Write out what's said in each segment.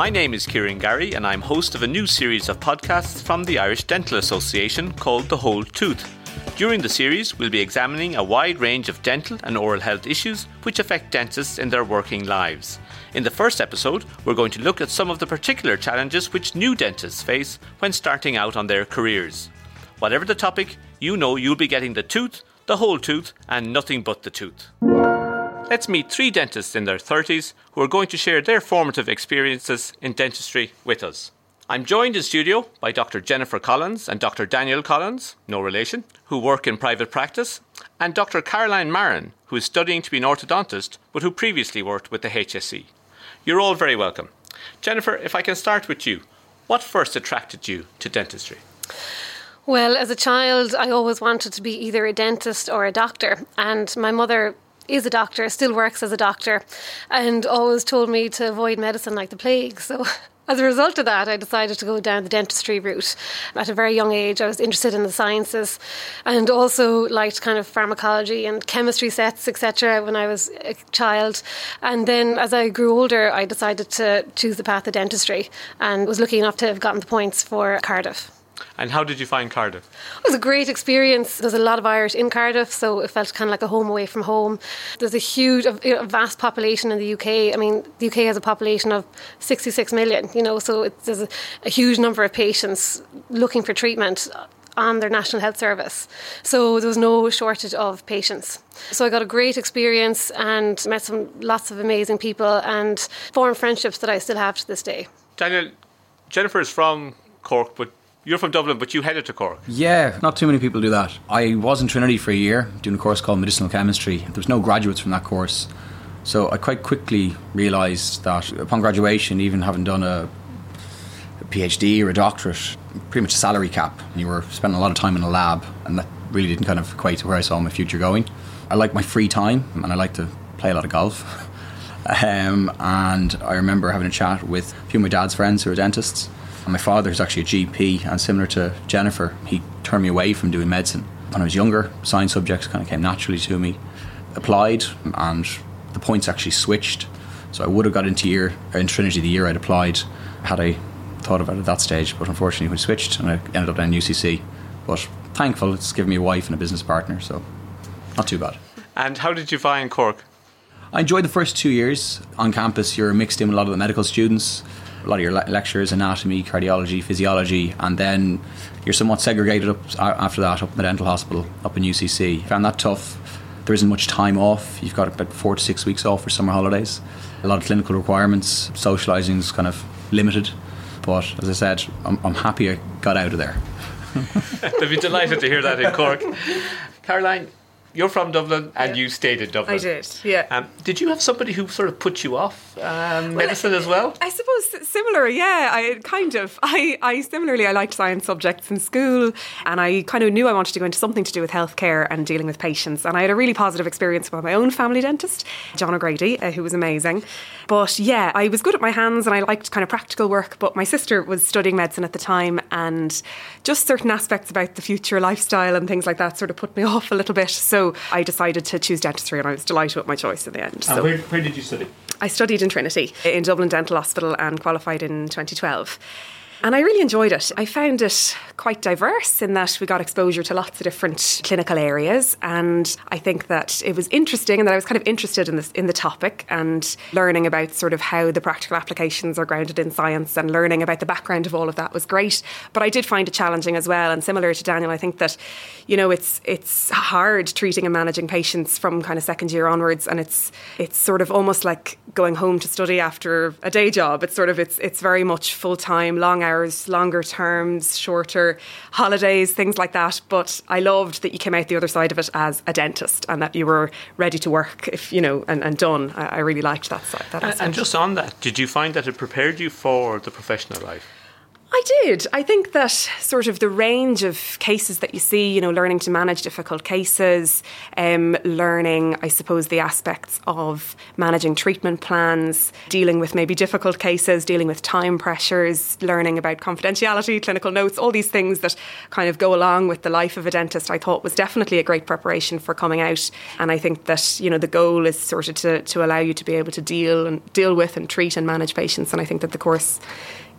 My name is Kieran Garry, and I'm host of a new series of podcasts from the Irish Dental Association called The Whole Tooth. During the series, we'll be examining a wide range of dental and oral health issues which affect dentists in their working lives. In the first episode, we're going to look at some of the particular challenges which new dentists face when starting out on their careers. Whatever the topic, you know you'll be getting the tooth, the whole tooth, and nothing but the tooth. Let's meet three dentists in their 30s who are going to share their formative experiences in dentistry with us. I'm joined in studio by Dr. Jennifer Collins and Dr. Daniel Collins, no relation, who work in private practice, and Dr. Caroline Marron, who is studying to be an orthodontist but who previously worked with the HSE. You're all very welcome. Jennifer, if I can start with you, what first attracted you to dentistry? Well, as a child, I always wanted to be either a dentist or a doctor, and my mother is a doctor, still works as a doctor, and always told me to avoid medicine like the plague. So as a result of that, I decided to go down the dentistry route. At a very young age, I was interested in the sciences and also liked kind of pharmacology and chemistry sets, etc., when I was a child. And then as I grew older, I decided to choose the path of dentistry and was lucky enough to have gotten the points for Cardiff. And how did you find Cardiff? It was a great experience. There's a lot of Irish in Cardiff, so it felt kind of like a home away from home. There's a huge, a vast population in the UK. I mean, the UK has a population of 66 million, you know, so there's a, a huge number of patients looking for treatment on their National Health Service. So there was no shortage of patients. So I got a great experience and met some lots of amazing people and formed friendships that I still have to this day. Daniel, Jennifer is from Cork, but you're from Dublin, but you headed to Cork. Yeah, not too many people do that. I was in Trinity for a year doing a course called medicinal chemistry. There was no graduates from that course. So I quite quickly realised that upon graduation, even having done a, a PhD or a doctorate, pretty much a salary cap, and you were spending a lot of time in a lab, and that really didn't kind of equate to where I saw my future going. I like my free time, and I like to play a lot of golf. um, and I remember having a chat with a few of my dad's friends who are dentists my father is actually a GP, and similar to Jennifer, he turned me away from doing medicine. When I was younger, science subjects kind of came naturally to me. Applied, and the points actually switched. So I would have got into year in Trinity the year I'd applied, had I thought about it at that stage. But unfortunately, we switched, and I ended up in UCC. But thankful, it's given me a wife and a business partner, so not too bad. And how did you find Cork? I enjoyed the first two years on campus. You're mixed in with a lot of the medical students a lot of your le- lectures, anatomy, cardiology, physiology, and then you're somewhat segregated up after that up in the dental hospital up in UCC. Found that tough. There isn't much time off. You've got about four to six weeks off for summer holidays. A lot of clinical requirements. Socialising is kind of limited. But as I said, I'm, I'm happy I got out of there. They'd be delighted to hear that in Cork. Caroline, you're from Dublin and yeah. you stayed in Dublin. I did, yeah. Um, did you have somebody who sort of put you off um, well, medicine as well? I suppose similar, yeah. I kind of. I, I similarly, I liked science subjects in school, and I kind of knew I wanted to go into something to do with healthcare and dealing with patients. And I had a really positive experience with my own family dentist, John O'Grady, uh, who was amazing. But yeah, I was good at my hands and I liked kind of practical work. But my sister was studying medicine at the time, and just certain aspects about the future lifestyle and things like that sort of put me off a little bit. So I decided to choose dentistry, and I was delighted with my choice in the end. So where, where did you study? I studied in Trinity in Dublin Dental Hospital and qualified in 2012. And I really enjoyed it. I found it quite diverse in that we got exposure to lots of different clinical areas. And I think that it was interesting and that I was kind of interested in this in the topic and learning about sort of how the practical applications are grounded in science and learning about the background of all of that was great. But I did find it challenging as well. And similar to Daniel, I think that, you know, it's it's hard treating and managing patients from kind of second year onwards. And it's it's sort of almost like going home to study after a day job. It's sort of it's it's very much full time, long hours hours, longer terms, shorter holidays, things like that. But I loved that you came out the other side of it as a dentist and that you were ready to work, if you know, and, and done. I, I really liked that side. That and, and just on that, did you find that it prepared you for the professional life? I did. I think that sort of the range of cases that you see, you know, learning to manage difficult cases, um, learning, I suppose, the aspects of managing treatment plans, dealing with maybe difficult cases, dealing with time pressures, learning about confidentiality, clinical notes, all these things that kind of go along with the life of a dentist, I thought was definitely a great preparation for coming out. And I think that, you know, the goal is sort of to, to allow you to be able to deal and deal with and treat and manage patients. And I think that the course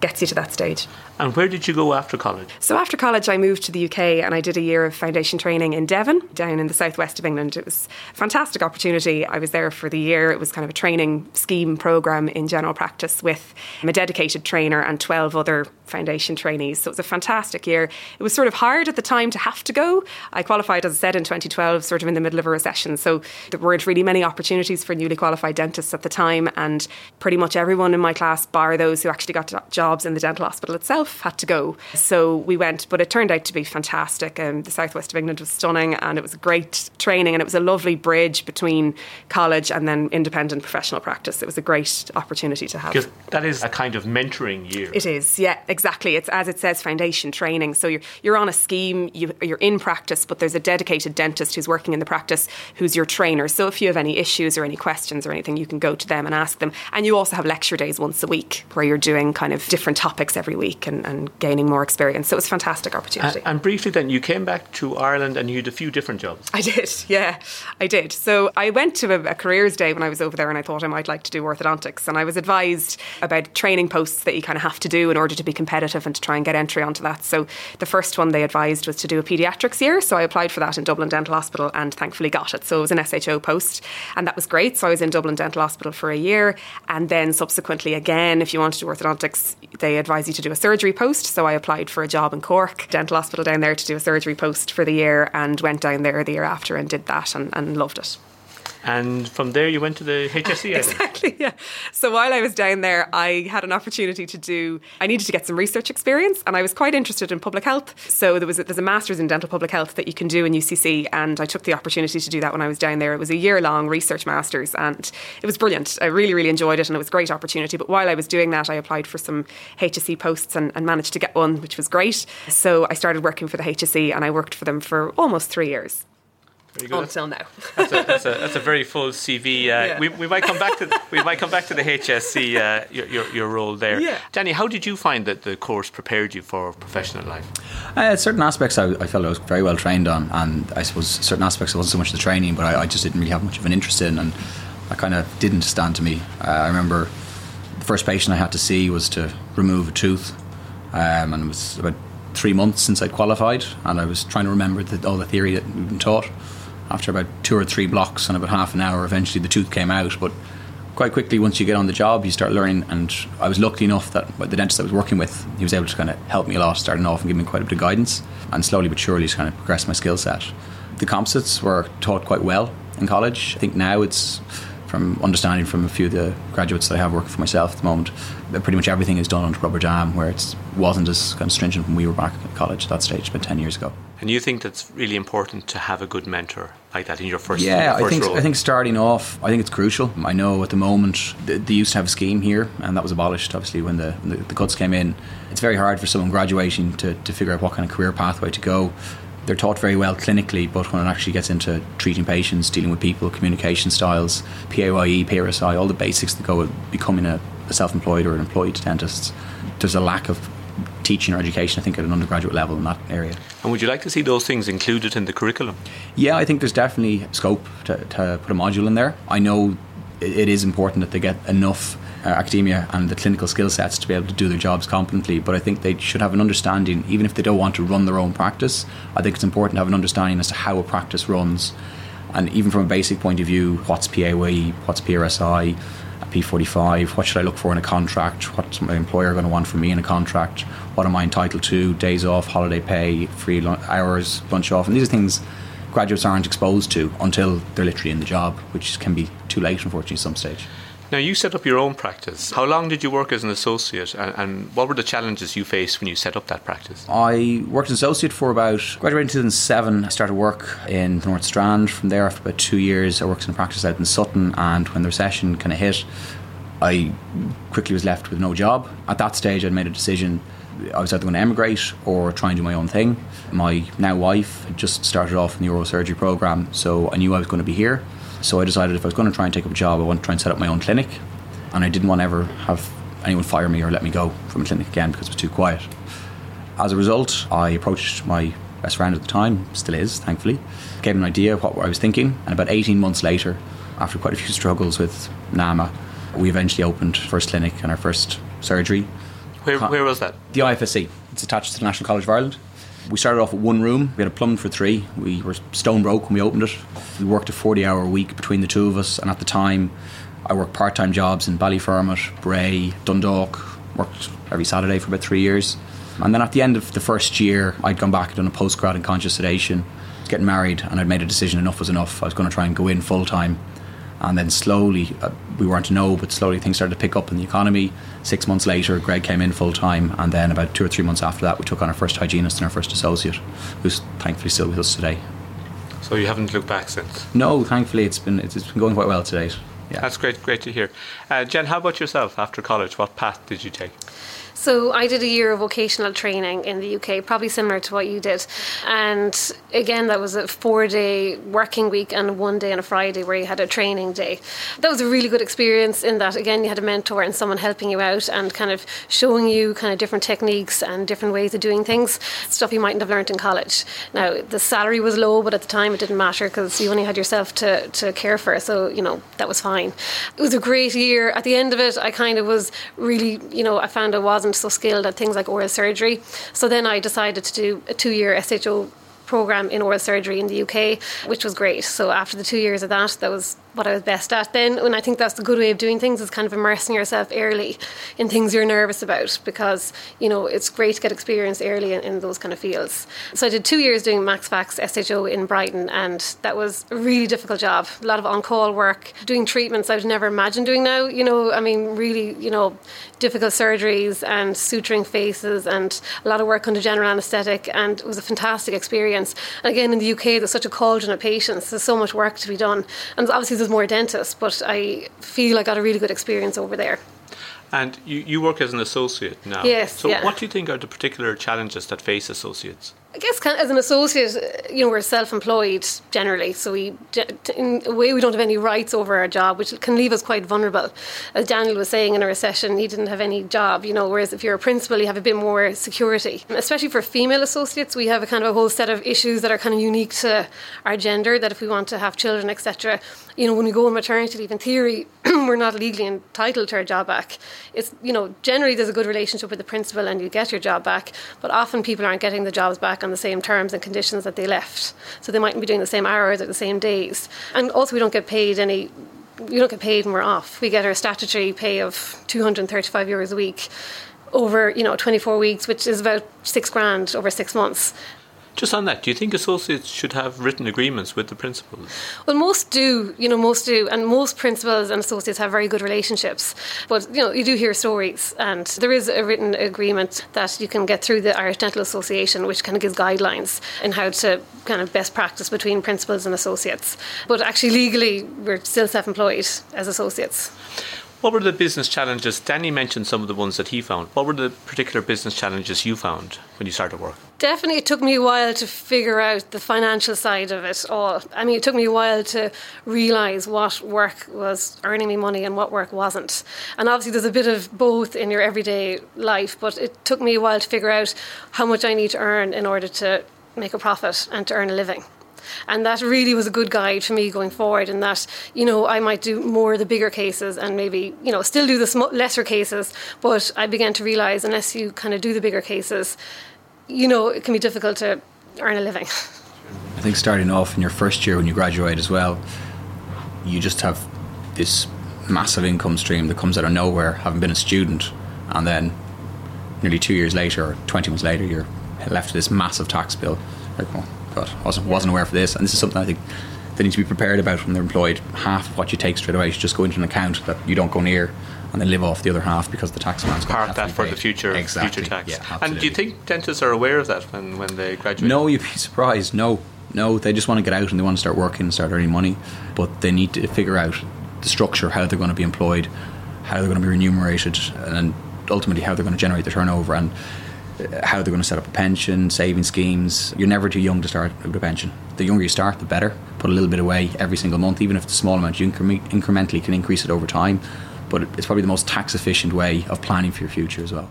gets you to that stage. And where did you go after college? So after college, I moved to the UK and I did a year of foundation training in Devon, down in the southwest of England. It was a fantastic opportunity. I was there for the year. It was kind of a training scheme program in general practice with a dedicated trainer and 12 other foundation trainees. So it was a fantastic year. It was sort of hard at the time to have to go. I qualified, as I said, in 2012, sort of in the middle of a recession. So there weren't really many opportunities for newly qualified dentists at the time. And pretty much everyone in my class, bar those who actually got jobs in the dental hospital itself, had to go. So we went, but it turned out to be fantastic. Um, the southwest of England was stunning and it was great training and it was a lovely bridge between college and then independent professional practice. It was a great opportunity to have. Because that is a kind of mentoring year. It is, yeah, exactly. It's as it says, foundation training. So you're you're on a scheme, you, you're in practice, but there's a dedicated dentist who's working in the practice who's your trainer. So if you have any issues or any questions or anything, you can go to them and ask them. And you also have lecture days once a week where you're doing kind of different topics every week and, and gaining more experience. So it was a fantastic opportunity. And, and briefly, then you came back to Ireland and you had a few different jobs. I did, yeah, I did. So I went to a, a careers day when I was over there, and I thought I might like to do orthodontics, and I was advised about training posts that you kind of have to do in order to be competitive and to try and get entry onto that. So the first one they advised was to do a paediatrics year. So I applied for that in Dublin Dental Hospital and thankfully got it. So it was an SHO post, and that was great. So I was in Dublin Dental Hospital for a year, and then subsequently again, if you want to do orthodontics, they advise you to do a surgery post. So I applied for a job in Cork Dental Hospital down there to do a surgery post for the year, and went down there the year after and did that and, and loved it. And from there, you went to the HSE. exactly. Yeah. So while I was down there, I had an opportunity to do. I needed to get some research experience, and I was quite interested in public health. So there was a, there's a master's in dental public health that you can do in UCC, and I took the opportunity to do that when I was down there. It was a year long research master's, and it was brilliant. I really, really enjoyed it, and it was a great opportunity. But while I was doing that, I applied for some HSE posts and, and managed to get one, which was great. So I started working for the HSE, and I worked for them for almost three years. Very good. Until now. That's a, that's, a, that's a very full CV. Uh, Yeah. we, we might come back to we might come back to the HSE uh, your, your your role there. Yeah. Danny, how did you find that the course prepared you for professional life? Uh, certain aspects I, I felt I was very well trained on, and I suppose certain aspects it wasn't so much the training, but I, I just didn't really have much of an interest in, and I kind of didn't stand to me. Uh, I remember the first patient I had to see was to remove a tooth, um, and it was about three months since I'd qualified, and I was trying to remember the, all the theory that we'd been taught. After about two or three blocks and about half an hour, eventually the tooth came out, but quite quickly once you get on the job you start learning. And I was lucky enough that the dentist I was working with he was able to kind of help me a lot starting off and give me quite a bit of guidance and slowly but surely to kind of progressed my skill set. The composites were taught quite well in college. I think now it's from understanding from a few of the graduates that I have working for myself at the moment pretty much everything is done under rubber dam where it wasn't as kind of stringent when we were back at college at that stage about 10 years ago And you think that's really important to have a good mentor like that in your first yeah, your I think role? I think starting off, I think it's crucial. I know at the moment they, they used to have a scheme here, and that was abolished obviously when the, the the cuts came in. It's very hard for someone graduating to, to figure out what kind of career pathway to go. They're taught very well clinically, but when it actually gets into treating patients, dealing with people, communication styles, PAYE, PRSI, all the basics that go with becoming a self-employed or an employed dentist, there's a lack of teaching or education, I think, at an undergraduate level in that area. and would you like to see those things included in the curriculum? Yeah, I think there's definitely scope to, to put a module in there. I know it, it is important that they get enough uh, academia and the clinical skill sets to be able to do their jobs competently, but I think they should have an understanding, even if they don't want to run their own practice, I think it's important to have an understanding as to how a practice runs. And even from a basic point of view, what's PAYE, what's PRSI, P45, what should I look for in a contract, what's my employer going to want from me in a contract, what am I entitled to, days off, holiday pay, free lun- hours, lunch off. And these are things graduates aren't exposed to until they're literally in the job, which can be too late, unfortunately, at some stage. Now you set up your own practice. How long did you work as an associate, and, and what were the challenges you faced when you set up that practice? I worked as an associate for about, graduated in 2007. I started work in North Strand. From there, after about two years, I worked in a practice out in Sutton. And when the recession kind of hit, I quickly was left with no job. At that stage, I'd made a decision. I was either going to emigrate or try and do my own thing. My now wife had just started off in the oral surgery program, so I knew I was going to be here. So I decided if I was going to try and take up a job, I want to try and set up my own clinic. And I didn't want to ever have anyone fire me or let me go from a clinic again because it was too quiet. As a result, I approached my best friend at the time, still is, thankfully, gave him an idea of what I was thinking, and about 18 months later, after quite a few struggles with NAMA, we eventually opened first clinic and our first surgery. Where, where was that? The IFSC. It's attached to the National College of Ireland. We started off with one room. We had a plumbed for three. We were stone broke when we opened it. We worked a 40 hour week between the two of us, and at the time, I worked part time jobs in Ballyfermot, Bray, Dundalk, worked every Saturday for about three years. And then at the end of the first year, I'd gone back and done a postgrad in conscious sedation, getting married, and I'd made a decision enough was enough. I was going to try and go in full time. And then slowly, uh, we weren't to know, but slowly things started to pick up in the economy. Six months later, Greg came in full time, and then about two or three months after that, we took on our first hygienist and our first associate, who's thankfully still with us today. So you haven't looked back since? No, thankfully it's been it's been going quite well to date. Yeah. That's great, great to hear. Uh, Jen, how about yourself after college? What path did you take? So I did a year of vocational training in the UK, probably similar to what you did. And again, that was a four day working week and one day on a Friday where you had a training day. That was a really good experience in that, again, you had a mentor and someone helping you out and kind of showing you kind of different techniques and different ways of doing things, stuff you mightn't have learned in college. Now, the salary was low, but at the time it didn't matter because you only had yourself to, to care for. So, you know, that was fine. It was a great year. At the end of it, I kind of was really, you know, I found I wasn't wasn't so skilled at things like oral surgery. So then I decided to do a two year SHO program in oral surgery in the UK, which was great. So after the two years of that, that was what I was best at then. And I think that's the good way of doing things is kind of immersing yourself early in things you're nervous about because, you know, it's great to get experience early in, in those kind of fields. So I did two years doing Max SHO in Brighton and that was a really difficult job. A lot of on-call work, doing treatments I would never imagine doing now. You know, I mean, really, you know, difficult surgeries and suturing faces and a lot of work under general anaesthetic and it was a fantastic experience. And again, in the UK, there's such a cauldron of patients. There's so much work to be done. And obviously there's more dentists, but I feel I got a really good experience over there. And you, you work as an associate now. Yes. So, yeah. what do you think are the particular challenges that face associates? I guess kind of as an associate, you know, we're self-employed generally, so we, in a way, we don't have any rights over our job, which can leave us quite vulnerable. As Daniel was saying in a recession, he didn't have any job, you know. Whereas if you're a principal, you have a bit more security. Especially for female associates, we have a kind of a whole set of issues that are kind of unique to our gender. That if we want to have children, etc., you know, when we go on maternity leave, in theory, we're not legally entitled to our job back. It's you know, generally there's a good relationship with the principal and you get your job back, but often people aren't getting the jobs back on the same terms and conditions that they left. So they mightn't be doing the same hours or the same days. And also, we don't get paid any. We don't get paid when we're off. We get our statutory pay of 235 euros a week over, you know, 24 weeks, which is about six grand over six months. Just on that, do you think associates should have written agreements with the principals? Well, most do, you know, most do, and most principals and associates have very good relationships. But you know, you do hear stories, and there is a written agreement that you can get through the Irish Dental Association, which kind of gives guidelines in how to kind of best practice between principals and associates. But actually, legally, we're still self-employed as associates. What were the business challenges? Danny mentioned some of the ones that he found. What were the particular business challenges you found when you started work? Definitely, it took me a while to figure out the financial side of it all. I mean, it took me a while to realise what work was earning me money and what work wasn't. And obviously, there's a bit of both in your everyday life, but it took me a while to figure out how much I need to earn in order to make a profit and to earn a living. And that really was a good guide for me going forward. In that, you know, I might do more of the bigger cases and maybe, you know, still do the lesser cases. But I began to realize unless you kind of do the bigger cases, you know, it can be difficult to earn a living. I think starting off in your first year when you graduate as well, you just have this massive income stream that comes out of nowhere, having been a student, and then nearly two years later or 20 months later, you're left with this massive tax bill. Like, well, God, wasn't wasn't aware for this, and this is something I think they need to be prepared about when they're employed. Half of what you take straight away should just go into an account that you don't go near, and then live off the other half because the tax man's park that for paid. the future exactly. future tax. Yeah, and do you think dentists are aware of that when, when they graduate? No, you'd be surprised. No, no, they just want to get out and they want to start working and start earning money, but they need to figure out the structure, how they're going to be employed, how they're going to be remunerated, and ultimately how they're going to generate the turnover and uh, how they're going to set up a pension, saving schemes. You're never too young to start with a pension. The younger you start, the better. Put a little bit away every single month, even if it's a small amount, you incre- incrementally can increase it over time. But it's probably the most tax efficient way of planning for your future as well.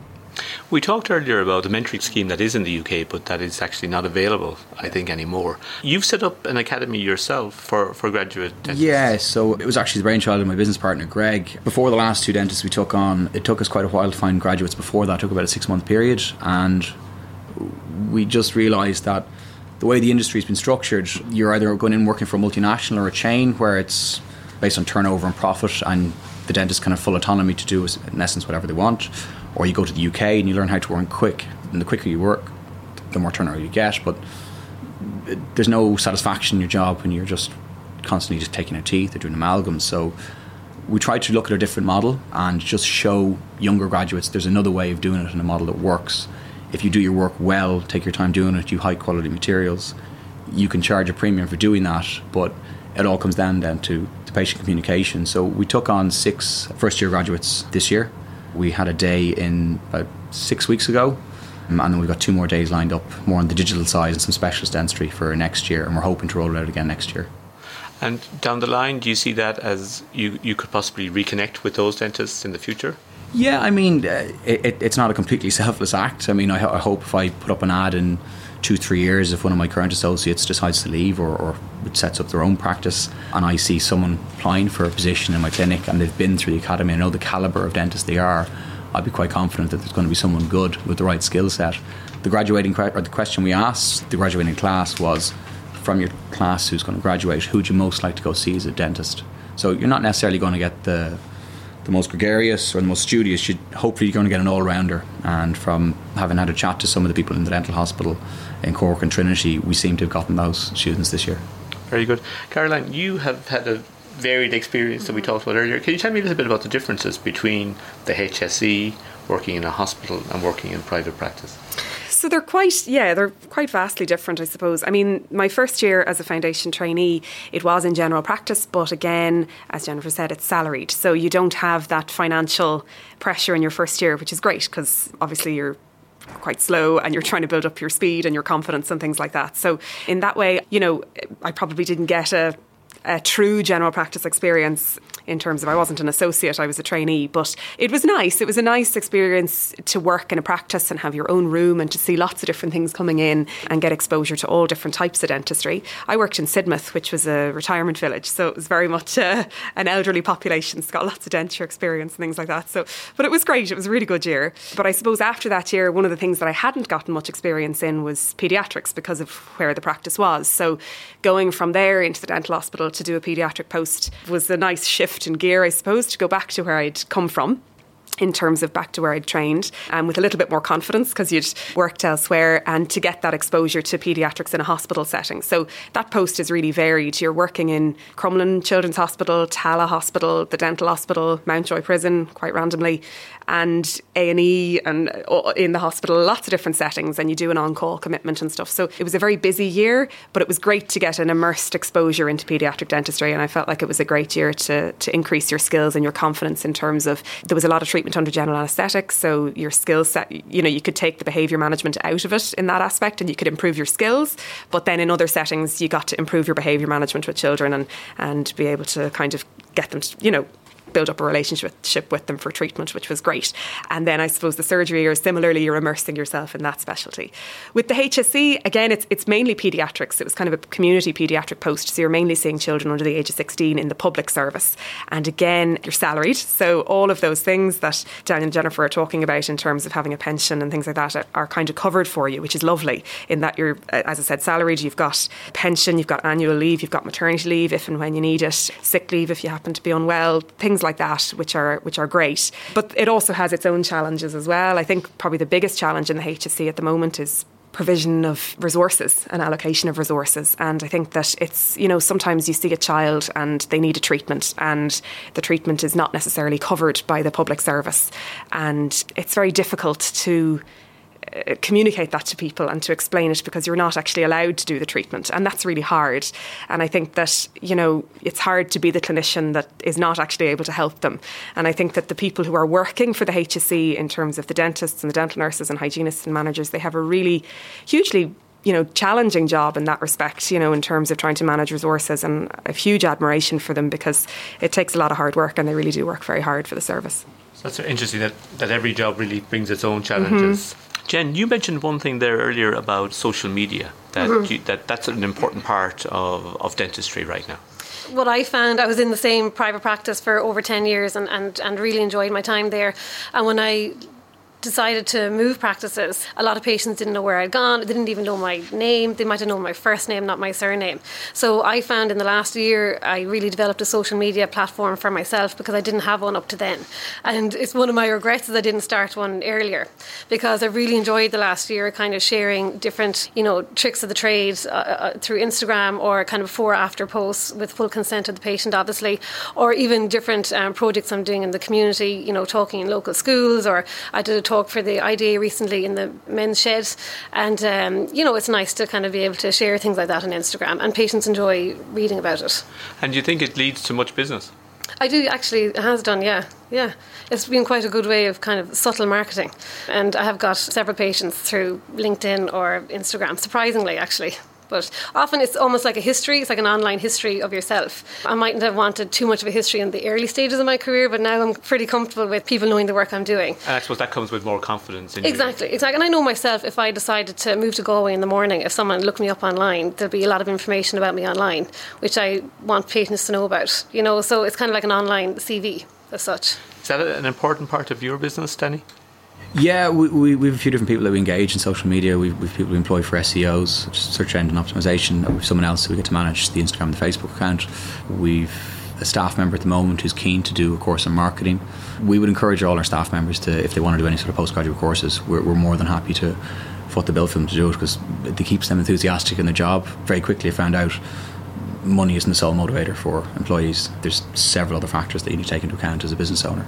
We talked earlier about the mentoring scheme that is in the UK, but that is actually not available, I think, anymore. You've set up an academy yourself for, for graduate dentists. Yeah, so it was actually the brainchild of my business partner, Greg. Before the last two dentists we took on, it took us quite a while to find graduates before that, it took about a six month period. And we just realised that the way the industry's been structured, you're either going in working for a multinational or a chain where it's based on turnover and profit, and the dentist kind of full autonomy to do, in essence, whatever they want or you go to the UK and you learn how to earn quick. And the quicker you work, the more turnover you get. But there's no satisfaction in your job when you're just constantly just taking out teeth or doing amalgams. So we try to look at a different model and just show younger graduates there's another way of doing it in a model that works. If you do your work well, take your time doing it, you high quality materials, you can charge a premium for doing that. But it all comes down then to, to patient communication. So we took on six first year graduates this year we had a day in about six weeks ago, um, and then we've got two more days lined up, more on the digital side and some specialist dentistry for next year, and we're hoping to roll it out again next year. And down the line, do you see that as you, you could possibly reconnect with those dentists in the future? Yeah, I mean, uh, it, it's not a completely selfless act. I mean, I, I, hope if I put up an ad in two, three years, if one of my current associates decides to leave or, or sets up their own practice, and I see someone applying for a position in my clinic and they've been through the academy, I know the caliber of dentist they are, I'd be quite confident that there's going to be someone good with the right skill set. The graduating or the question we asked the graduating class was, from your class who's going to graduate, who'd you most like to go see as a dentist? So you're not necessarily going to get the the most gregarious or the most studious, you're hopefully you're going to get an all rounder. And from having had a chat to some of the people in the dental hospital in Cork and Trinity, we seem to have gotten those students this year. Very good. Caroline, you have had a varied experience that we talked about earlier. Can you tell me a little bit about the differences between the HSE, working in a hospital, and working in private practice? So they're quite, yeah, they're quite vastly different, I suppose. I mean, my first year as a foundation trainee, it was in general practice, but again, as Jennifer said, it's salaried. So you don't have that financial pressure in your first year, which is great because obviously you're quite slow and you're trying to build up your speed and your confidence and things like that. So in that way, you know, I probably didn't get a a true general practice experience in terms of I wasn't an associate, I was a trainee, but it was nice. It was a nice experience to work in a practice and have your own room and to see lots of different things coming in and get exposure to all different types of dentistry. I worked in Sidmouth, which was a retirement village, so it was very much uh, an elderly population. It's got lots of denture experience and things like that. So, but it was great. It was a really good year. But I suppose after that year, one of the things that I hadn't gotten much experience in was paediatrics because of where the practice was. So, going from there into the dental hospital to do a paediatric post was a nice shift in gear, I suppose, to go back to where I'd come from in terms of back to where I'd trained and um, with a little bit more confidence because you'd worked elsewhere and to get that exposure to paediatrics in a hospital setting. So that post is really varied. You're working in Crumlin Children's Hospital, Tallaght Hospital, the Dental Hospital, Mountjoy Prison, quite randomly, and A&E and uh, in the hospital, lots of different settings and you do an on-call commitment and stuff. So it was a very busy year, but it was great to get an immersed exposure into paediatric dentistry and I felt like it was a great year to, to increase your skills and your confidence in terms of there was a lot of treatment treatment under general anaesthetic. So your skill set, you know, you could take the behaviour management out of it in that aspect and you could improve your skills. But then in other settings, you got to improve your behaviour management with children and, and be able to kind of get them to, you know, build up a relationship with them for treatment, which was great. And then I suppose the surgery or similarly, you're immersing yourself in that specialty. With the HSE, again, it's, it's mainly paediatrics. It was kind of a community paediatric post. So you're mainly seeing children under the age of 16 in the public service. And again, you're salaried. So all of those things that Daniel and Jennifer are talking about in terms of having a pension and things like that are, are kind of covered for you, which is lovely in that you're, as I said, salaried. You've got pension, you've got annual leave, you've got maternity leave if and when you need it, sick leave if you happen to be unwell, things things like that, which are which are great. But it also has its own challenges as well. I think probably the biggest challenge in the HSE at the moment is provision of resources and allocation of resources. And I think that it's, you know, sometimes you see a child and they need a treatment and the treatment is not necessarily covered by the public service. And it's very difficult to communicate that to people and to explain it because you're not actually allowed to do the treatment. And that's really hard. And i think that you know it's hard to be the clinician that is not actually able to help them. And i think that the people who are working for the HSE in terms of the dentists and the dental nurses and hygienists and managers they have a really hugely you know challenging job in that respect you know in terms of trying to manage resources and a huge admiration for them because it takes a lot of hard work and they really do work very hard for the service. So that's interesting that, that every job really brings its own challenges. Mm-hmm. Jen, you mentioned one thing there earlier about social media. That mm-hmm. you, that that's an important part of, of dentistry right now what I found, I was in the same private practice for over 10 years and, and, and really enjoyed my time there. And when I decided to move practices, a lot of patients didn't know where I'd gone. They didn't even know my name. They might have known my first name, not my surname. So I found in the last year, I really developed a social media platform for myself because I didn't have one up to then. And it's one of my regrets that I didn't start one earlier because I really enjoyed the last year kind of sharing different, you know, tricks of the trade uh, uh, through Instagram or kind of before after posts with full consent of the patient, obviously, or even different um, projects I'm doing in the community, you know, talking in local schools or I did a talk for the IDA recently in the men's shed, and um, you know it's nice to kind of be able to share things like that on Instagram, and patients enjoy reading about it. And do you think it leads to much business? I do actually. It has done, yeah, yeah. It's been quite a good way of kind of subtle marketing, and I have got several patients through LinkedIn or Instagram. Surprisingly, actually. But often it's almost like a history, it's like an online history of yourself. I mightn't have wanted too much of a history in the early stages of my career, but now I'm pretty comfortable with people knowing the work I'm doing. And I suppose that comes with more confidence in Exactly, you. exactly. And I know myself if I decided to move to Galway in the morning, if someone looked me up online, there'll be a lot of information about me online, which I want patients to know about. You know, so it's kind of like an online CV as such. Is that an important part of your business, Danny? Yeah, we, we, we, have a few different people that we engage in social media. We've, people we employ for SEOs, search engine optimization. We've someone else who we get to manage the Instagram and the Facebook account. We've a staff member at the moment who's keen to do a course in marketing. We would encourage all our staff members to, if they want to do any sort of postgraduate courses, we're, we're more than happy to foot the bill for them to do it because it keeps them enthusiastic in their job. Very quickly, I found out money isn't the sole motivator for employees. There's several other factors that you need to take into account as a business owner.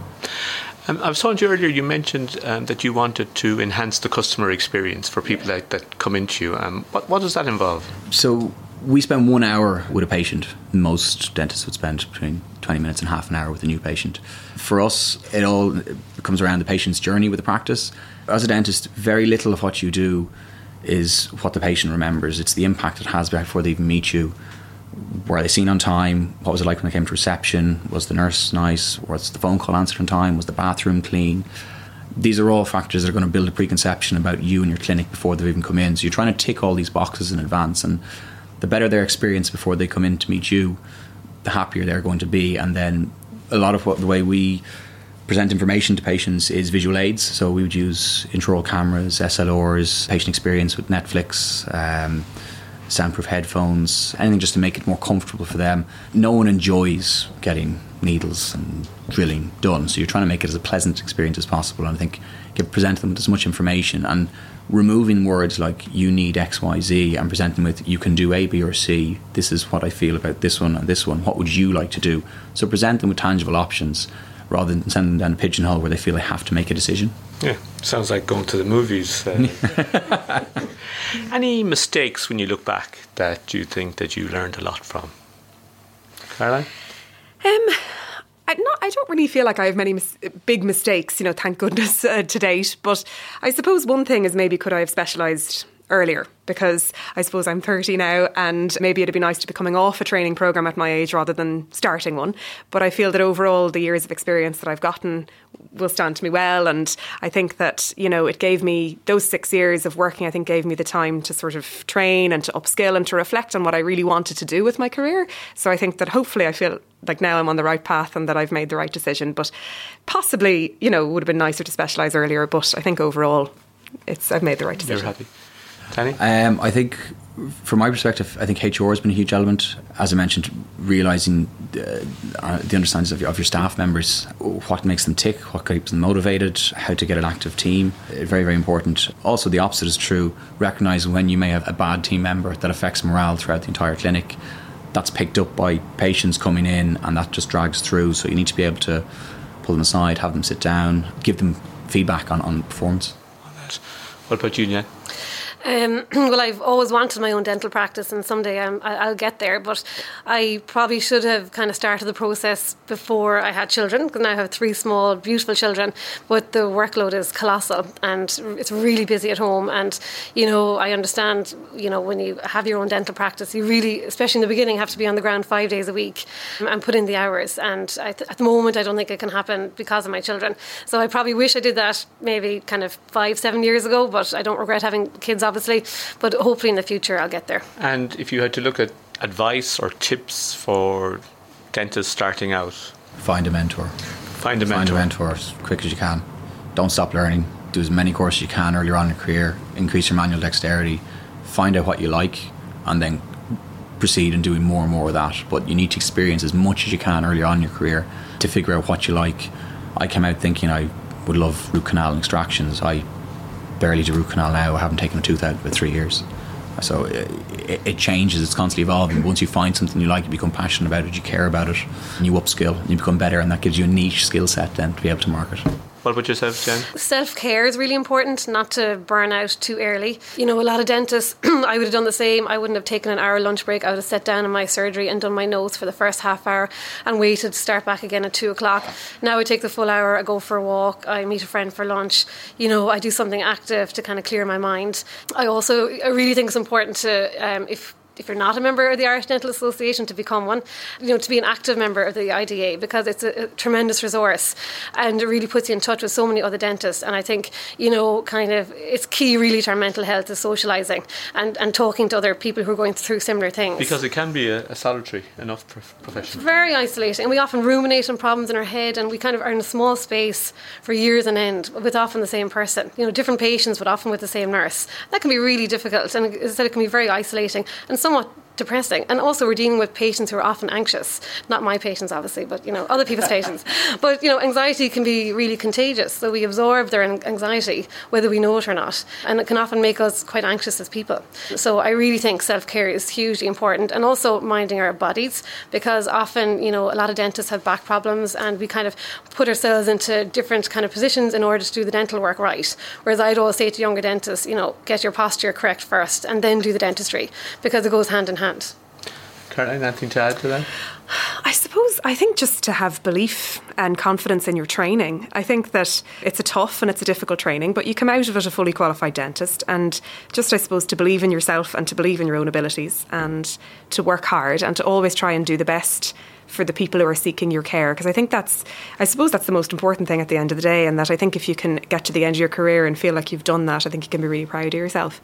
Um, I was talking to you earlier, you mentioned um, that you wanted to enhance the customer experience for people that, that come into you. Um, what, what does that involve? So, we spend one hour with a patient. Most dentists would spend between 20 minutes and half an hour with a new patient. For us, it all comes around the patient's journey with the practice. As a dentist, very little of what you do is what the patient remembers. It's the impact it has before they even meet you were they seen on time? What was it like when they came to reception? Was the nurse nice? Was the phone call answered on time? Was the bathroom clean? These are all factors that are going to build a preconception about you and your clinic before they've even come in. So you're trying to tick all these boxes in advance, and the better their experience before they come in to meet you, the happier they're going to be. And then a lot of what the way we present information to patients is visual aids. So we would use intraoral cameras, SLRs, patient experience with Netflix. Um, soundproof headphones, anything just to make it more comfortable for them. No one enjoys getting needles and drilling done, so you're trying to make it as a pleasant experience as possible. And I think you present them with as much information and removing words like you need X, Y, Z and present them with you can do A, B, or C. This is what I feel about this one and this one. What would you like to do? So present them with tangible options rather than send them down a pigeonhole where they feel they have to make a decision. Yeah, sounds like going to the movies. Uh, any mistakes when you look back that you think that you learned a lot from? Caroline? Um, I, not, I don't really feel like I have many mis- big mistakes, you know, thank goodness uh, to date. But I suppose one thing is maybe could I have specialised earlier because I suppose I'm 30 now and maybe it'd be nice to be coming off a training program at my age rather than starting one. But I feel that overall, the years of experience that I've gotten will stand to me well. And I think that, you know, it gave me those six years of working, I think gave me the time to sort of train and to upskill and to reflect on what I really wanted to do with my career. So I think that hopefully I feel like now I'm on the right path and that I've made the right decision. But possibly, you know, it would have been nicer to specialise earlier. But I think overall, it's I've made the right decision. You're happy. Danny? Um, I think, from my perspective, I think HR has been a huge element. As I mentioned, realising the, uh, the understanding of your, of your, staff members, what makes them tick, what keeps them motivated, how to get an active team. Uh, very, very important. Also, the opposite is true. Recognising when you may have a bad team member that affects morale throughout the entire clinic. That's picked up by patients coming in, and that just drags through. So you need to be able to pull them aside, have them sit down, give them feedback on, on performance. What about you? Um, well, I've always wanted my own dental practice, and someday I'm, I'll get there. But I probably should have kind of started the process before I had children, because now I have three small, beautiful children. But the workload is colossal, and it's really busy at home. And you know, I understand. You know, when you have your own dental practice, you really, especially in the beginning, have to be on the ground five days a week and put in the hours. And th- at the moment, I don't think it can happen because of my children. So I probably wish I did that maybe kind of five, seven years ago. But I don't regret having kids obviously. Obviously, but hopefully in the future I'll get there. And if you had to look at advice or tips for dentists starting out, Find a mentor. find a mentor. Find mentor. a mentor as quick as you can. Don't stop learning. Do as many courses you can earlier on in your career. Increase your manual dexterity. Find out what you like, and then proceed in doing more and more of that. But you need to experience as much as you can early on in your career to figure out what you like. I came out thinking I would love root canal extractions. I barely do root canal now. I haven't taken a tooth out for three years. So it, it, it changes. It's constantly evolving. Once you find something you like, you become passionate about it. You care about it, and you upskill, and you become better, and that gives you a niche skill set then to be able to market. What about yourself, Jen? Self care is really important, not to burn out too early. You know, a lot of dentists, I would have done the same. I wouldn't have taken an hour lunch break. I would have sat down in my surgery and done my nose for the first half hour and waited to start back again at two o'clock. Now I take the full hour, I go for a walk, I meet a friend for lunch. You know, I do something active to kind of clear my mind. I also, I really think it's important to, um, if if you're not a member of the Irish Dental Association to become one, you know, to be an active member of the IDA because it's a, a, tremendous resource and it really puts you in touch with so many other dentists. And I think, you know, kind of it's key really to our mental health is socialising and, and talking to other people who are going through similar things. Because it can be a, a solitary enough prof- profession. Very isolating. And we often ruminate on problems in our head and we kind of are in a small space for years on end with often the same person. You know, different patients, but often with the same nurse. That can be really difficult and as I said, it can be very isolating and somewhat depressing. And also, we're dealing with patients who are often anxious. Not my patients, obviously, but you know, other people's patients. But you know, anxiety can be really contagious. So we absorb their anxiety, whether we know it or not, and it can often make us quite anxious as people. So I really think self care is hugely important, and also minding our bodies, because often you know a lot of dentists have back problems, and we kind of put ourselves into different kind of positions in order to do the dental work right. Whereas I'd always say to younger dentists, you know, get your posture correct first, and then do the dentistry, because it goes hand in hand. Caroline, anything to add to that? I suppose I think just to have belief and confidence in your training. I think that it's a tough and it's a difficult training, but you come out of it a fully qualified dentist and just I suppose to believe in yourself and to believe in your own abilities and to work hard and to always try and do the best for the people who are seeking your care because I think that's I suppose that's the most important thing at the end of the day and that I think if you can get to the end of your career and feel like you've done that I think you can be really proud of yourself.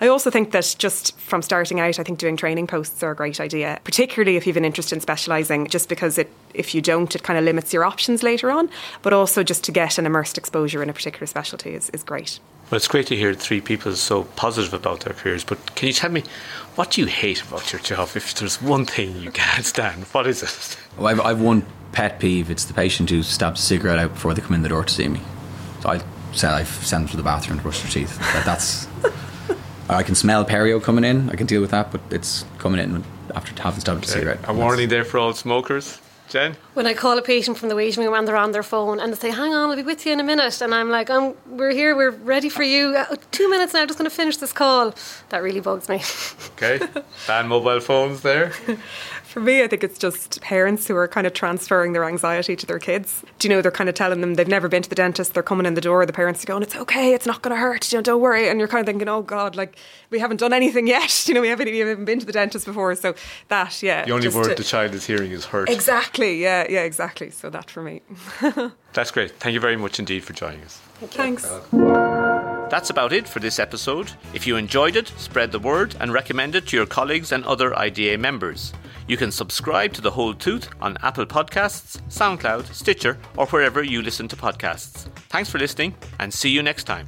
I also think that just from starting out I think doing training posts are a great idea particularly if you've an interest in specialising just because it if you don't it kind of limits your options later on but also just to get an immersed exposure in a particular specialty is, is great. Well, it's great to hear three people so positive about their careers, but can you tell me what do you hate about your job? If there's one thing you can't stand, what is it? Well, I've, I've one pet peeve. It's the patient who stabs a cigarette out before they come in the door to see me. So I said I've sent them to the bathroom to brush their teeth. That, that's. I can smell perio coming in. I can deal with that, but it's coming in after having stabbed a cigarette. A warning there for all smokers. Jen? When I call a patient from the waiting room and they're on their phone and they say, "Hang on, I'll be with you in a minute," and I'm like, um, "We're here, we're ready for you. Uh, two minutes now, I'm just going to finish this call." That really bugs me. Okay, ban mobile phones there. For me, I think it's just parents who are kind of transferring their anxiety to their kids. Do you know, they're kind of telling them they've never been to the dentist, they're coming in the door, the parents are going, it's okay, it's not going to hurt, you know, don't worry. And you're kind of thinking, oh God, like, we haven't done anything yet. You know, we haven't even been to the dentist before. So that, yeah. The only word to- the child is hearing is hurt. Exactly, yeah, yeah, exactly. So that for me. That's great. Thank you very much indeed for joining us. Thanks. That's about it for this episode. If you enjoyed it, spread the word and recommend it to your colleagues and other IDA members. You can subscribe to The Whole Tooth on Apple Podcasts, SoundCloud, Stitcher, or wherever you listen to podcasts. Thanks for listening and see you next time.